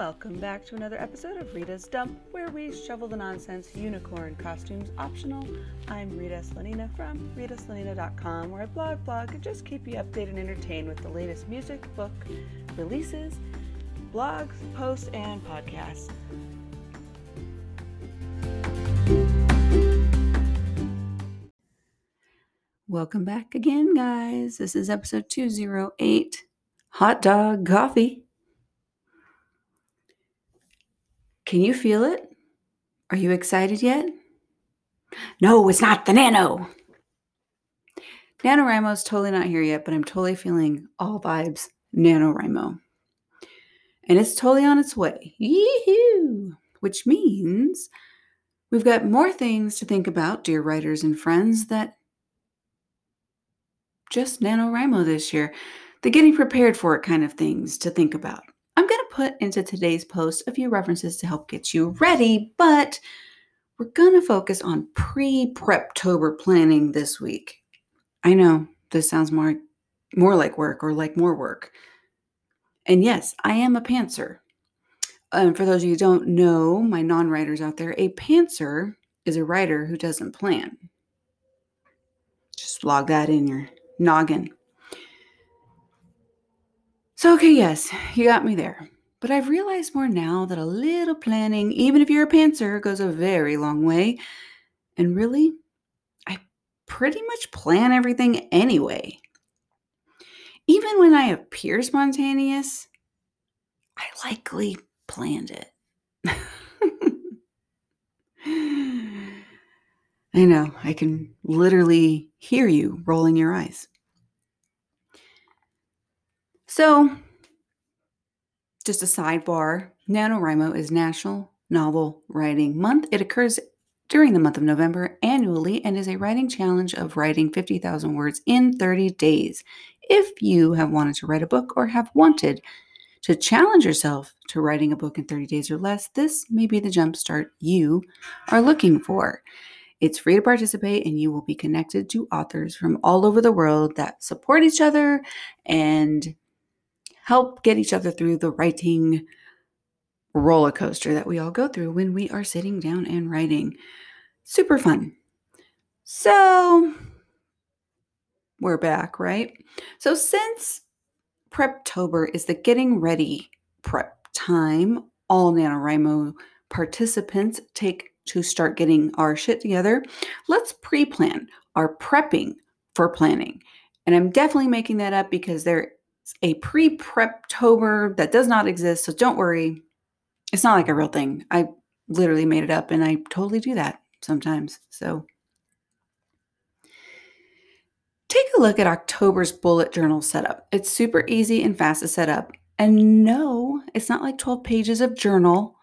Welcome back to another episode of Rita's Dump, where we shovel the nonsense, unicorn costumes optional. I'm Rita Slanina from ritaslanina.com, where I blog, blog, and just keep you updated and entertained with the latest music, book releases, blogs, posts, and podcasts. Welcome back again, guys. This is episode 208 Hot Dog Coffee. Can you feel it? Are you excited yet? No, it's not the Nano. NaNoWriMo is totally not here yet, but I'm totally feeling all vibes NaNoWriMo. And it's totally on its way. Yee-hoo! Which means we've got more things to think about, dear writers and friends, that just NaNoWriMo this year. The getting prepared for it kind of things to think about. Put into today's post a few references to help get you ready, but we're going to focus on pre preptober planning this week. I know this sounds more more like work or like more work. And yes, I am a pantser. And for those of you who don't know, my non-writers out there, a pantser is a writer who doesn't plan. Just log that in your noggin. So, okay, yes, you got me there. But I've realized more now that a little planning, even if you're a pantser, goes a very long way. And really, I pretty much plan everything anyway. Even when I appear spontaneous, I likely planned it. I know, I can literally hear you rolling your eyes. So, just a sidebar NaNoWriMo is National Novel Writing Month. It occurs during the month of November annually and is a writing challenge of writing 50,000 words in 30 days. If you have wanted to write a book or have wanted to challenge yourself to writing a book in 30 days or less, this may be the jumpstart you are looking for. It's free to participate, and you will be connected to authors from all over the world that support each other and help get each other through the writing roller coaster that we all go through when we are sitting down and writing. Super fun. So, we're back, right? So, since Preptober is the getting ready prep time, all NaNoWriMo participants take to start getting our shit together. Let's pre plan our prepping for planning. And I'm definitely making that up because there a pre preptober that does not exist. So don't worry. It's not like a real thing. I literally made it up and I totally do that sometimes. So take a look at October's bullet journal setup. It's super easy and fast to set up. And no, it's not like 12 pages of journal.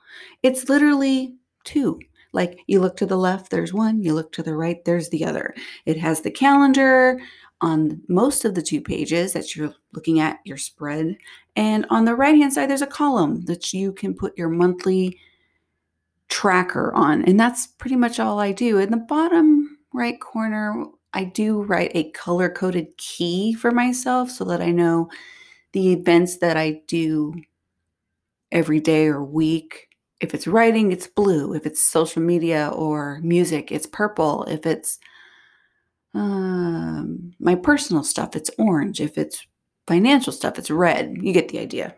It's literally two. Like you look to the left, there's one, you look to the right, there's the other. It has the calendar, on most of the two pages that you're looking at your spread. And on the right hand side, there's a column that you can put your monthly tracker on. And that's pretty much all I do. In the bottom right corner, I do write a color coded key for myself so that I know the events that I do every day or week. If it's writing, it's blue. If it's social media or music, it's purple. If it's um, my personal stuff, it's orange. If it's financial stuff, it's red. You get the idea.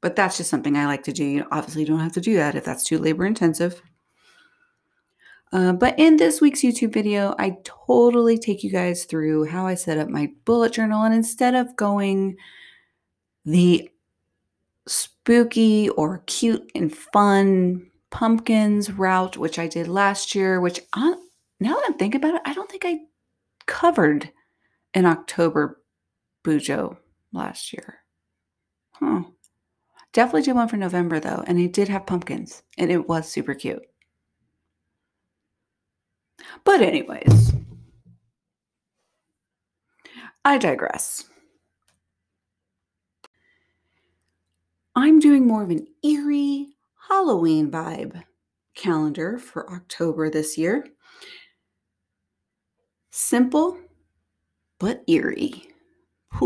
But that's just something I like to do. You obviously don't have to do that if that's too labor intensive. Uh, but in this week's YouTube video, I totally take you guys through how I set up my bullet journal. And instead of going the spooky or cute and fun pumpkins route, which I did last year, which I, now that I'm thinking about it, I don't think I covered in October Bujo last year. Huh. Definitely did one for November though, and it did have pumpkins, and it was super cute. But, anyways, I digress. I'm doing more of an eerie Halloween vibe calendar for October this year. Simple but eerie.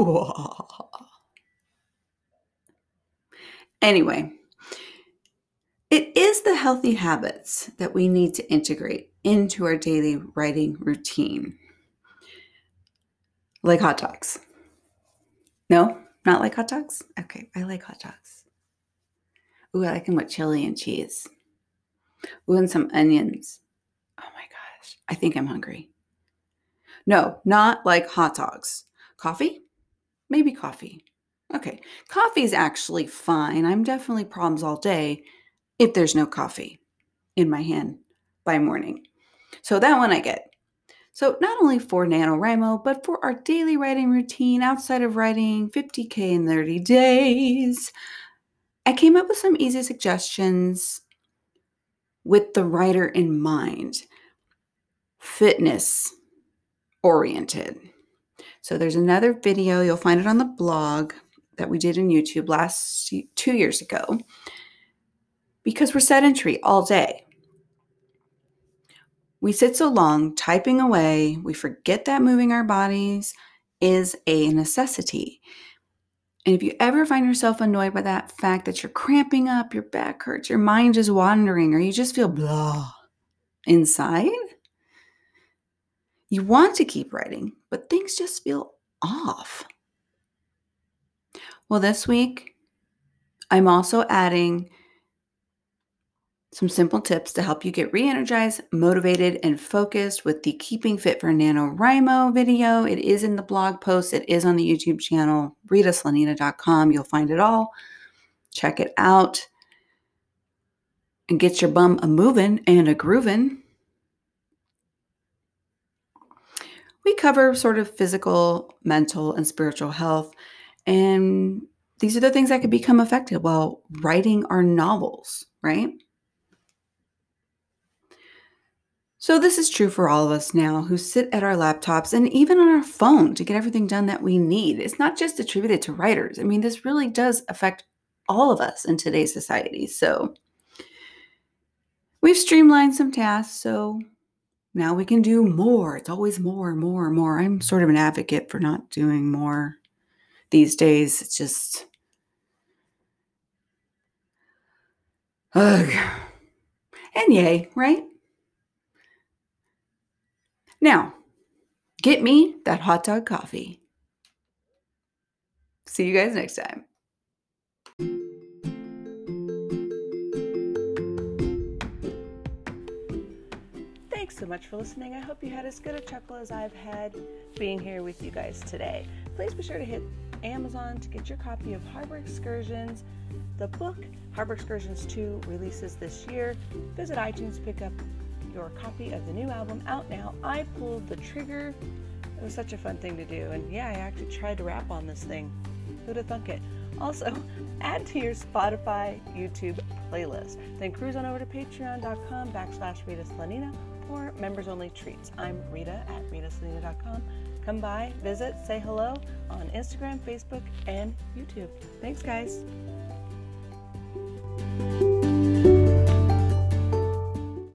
anyway, it is the healthy habits that we need to integrate into our daily writing routine. Like hot dogs. No, not like hot dogs? Okay, I like hot dogs. Ooh, I like them with chili and cheese. Ooh, and some onions. Oh my gosh, I think I'm hungry. No, not like hot dogs. Coffee? Maybe coffee. Okay, coffee is actually fine. I'm definitely problems all day if there's no coffee in my hand by morning. So that one I get. So not only for NaNoWriMo, but for our daily writing routine outside of writing 50K in 30 days, I came up with some easy suggestions with the writer in mind. Fitness oriented. So there's another video, you'll find it on the blog that we did in YouTube last two years ago because we're sedentary all day. We sit so long typing away, we forget that moving our bodies is a necessity. And if you ever find yourself annoyed by that fact that you're cramping up, your back hurts, your mind is wandering, or you just feel blah inside, you want to keep writing, but things just feel off. Well, this week, I'm also adding some simple tips to help you get re energized, motivated, and focused with the Keeping Fit for NaNoWriMo video. It is in the blog post, it is on the YouTube channel, ritaslanina.com. You'll find it all. Check it out and get your bum a moving and a grooving. We cover sort of physical, mental, and spiritual health. And these are the things that could become affected while writing our novels, right? So, this is true for all of us now who sit at our laptops and even on our phone to get everything done that we need. It's not just attributed to writers. I mean, this really does affect all of us in today's society. So, we've streamlined some tasks so now we can do more. It's always more, more, more. I'm sort of an advocate for not doing more these days. It's just. Ugh. And yay, right? Now, get me that hot dog coffee. See you guys next time. So much for listening. I hope you had as good a chuckle as I've had being here with you guys today. Please be sure to hit Amazon to get your copy of Harbor Excursions. The book, Harbor Excursions 2, releases this year. Visit iTunes to pick up your copy of the new album out now. I pulled the trigger. It was such a fun thing to do. And yeah, I actually tried to rap on this thing. Who'd have thunk it? Also, add to your Spotify, YouTube playlist. Then cruise on over to patreon.com backslash Slanina for members only treats. I'm Rita at ritaslanina.com. Come by, visit, say hello on Instagram, Facebook, and YouTube. Thanks, guys.